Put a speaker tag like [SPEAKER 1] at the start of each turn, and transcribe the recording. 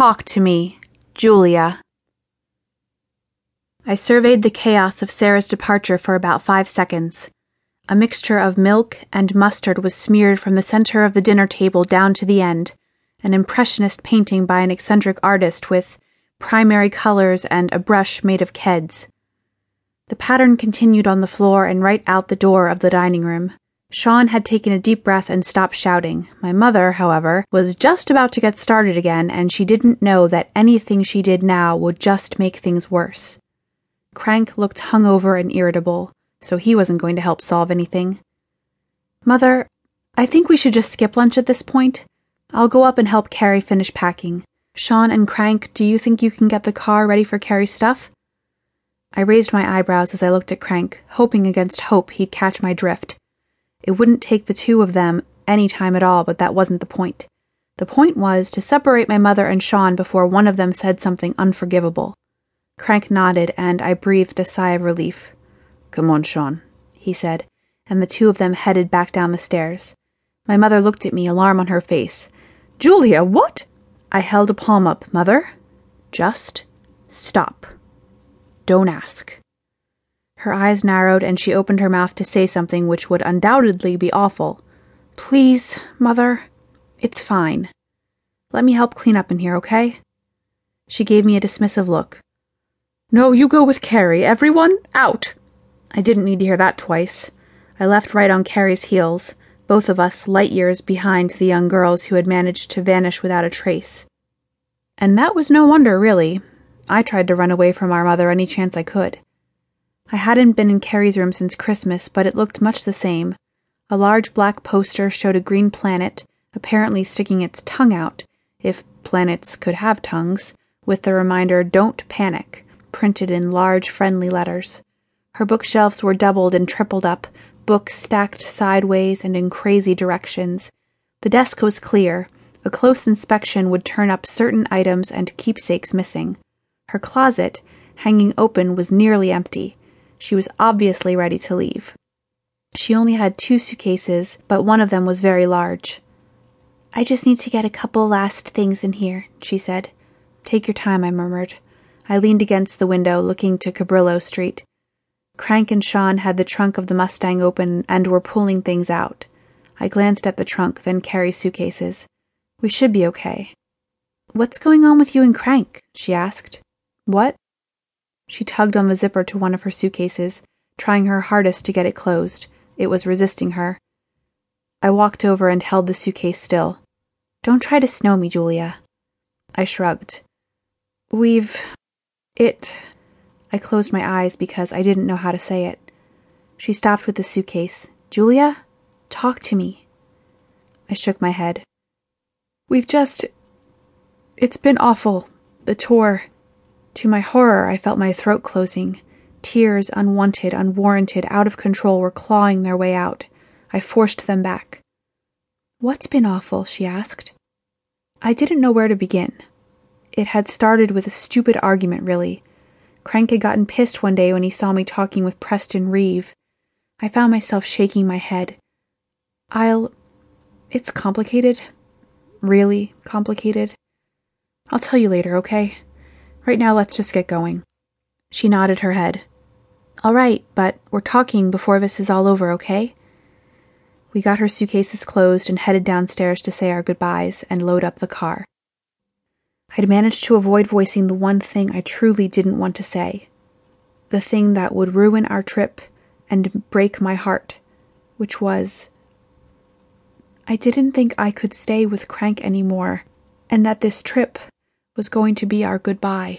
[SPEAKER 1] Talk to me, Julia. I surveyed the chaos of Sarah's departure for about five seconds. A mixture of milk and mustard was smeared from the center of the dinner table down to the end, an impressionist painting by an eccentric artist with primary colors and a brush made of Keds. The pattern continued on the floor and right out the door of the dining room. Sean had taken a deep breath and stopped shouting. My mother, however, was just about to get started again, and she didn't know that anything she did now would just make things worse. Crank looked hungover and irritable, so he wasn't going to help solve anything. Mother, I think we should just skip lunch at this point. I'll go up and help Carrie finish packing. Sean and Crank, do you think you can get the car ready for Carrie's stuff? I raised my eyebrows as I looked at Crank, hoping against hope he'd catch my drift. It wouldn't take the two of them any time at all, but that wasn't the point. The point was to separate my mother and Sean before one of them said something unforgivable. Crank nodded, and I breathed a sigh of relief.
[SPEAKER 2] Come on, Sean,
[SPEAKER 1] he said, and the two of them headed back down the stairs. My mother looked at me, alarm on her face.
[SPEAKER 2] Julia, what?
[SPEAKER 1] I held a palm up. Mother, just stop. Don't ask. Her eyes narrowed and she opened her mouth to say something which would undoubtedly be awful. Please, Mother, it's fine. Let me help clean up in here, okay? She gave me a dismissive look.
[SPEAKER 2] No, you go with Carrie. Everyone, out!
[SPEAKER 1] I didn't need to hear that twice. I left right on Carrie's heels, both of us light years behind the young girls who had managed to vanish without a trace. And that was no wonder, really. I tried to run away from our mother any chance I could. I hadn't been in Carrie's room since Christmas, but it looked much the same. A large black poster showed a green planet, apparently sticking its tongue out, if planets could have tongues, with the reminder, Don't panic, printed in large, friendly letters. Her bookshelves were doubled and tripled up, books stacked sideways and in crazy directions. The desk was clear. A close inspection would turn up certain items and keepsakes missing. Her closet, hanging open, was nearly empty. She was obviously ready to leave. She only had two suitcases, but one of them was very large. I just need to get a couple last things in here, she said. Take your time, I murmured. I leaned against the window, looking to Cabrillo Street. Crank and Sean had the trunk of the Mustang open and were pulling things out. I glanced at the trunk, then Carrie's suitcases. We should be okay. What's going on with you and Crank? she asked. What? She tugged on the zipper to one of her suitcases, trying her hardest to get it closed. It was resisting her. I walked over and held the suitcase still. Don't try to snow me, Julia. I shrugged. We've. It. I closed my eyes because I didn't know how to say it. She stopped with the suitcase. Julia, talk to me. I shook my head. We've just. It's been awful. The tour. To my horror, I felt my throat closing. Tears, unwanted, unwarranted, out of control, were clawing their way out. I forced them back. What's been awful? she asked. I didn't know where to begin. It had started with a stupid argument, really. Crank had gotten pissed one day when he saw me talking with Preston Reeve. I found myself shaking my head. I'll. It's complicated. Really complicated. I'll tell you later, okay? Right now, let's just get going. She nodded her head. All right, but we're talking before this is all over, okay? We got her suitcases closed and headed downstairs to say our goodbyes and load up the car. I'd managed to avoid voicing the one thing I truly didn't want to say. The thing that would ruin our trip and break my heart, which was I didn't think I could stay with Crank anymore, and that this trip was going to be our goodbye.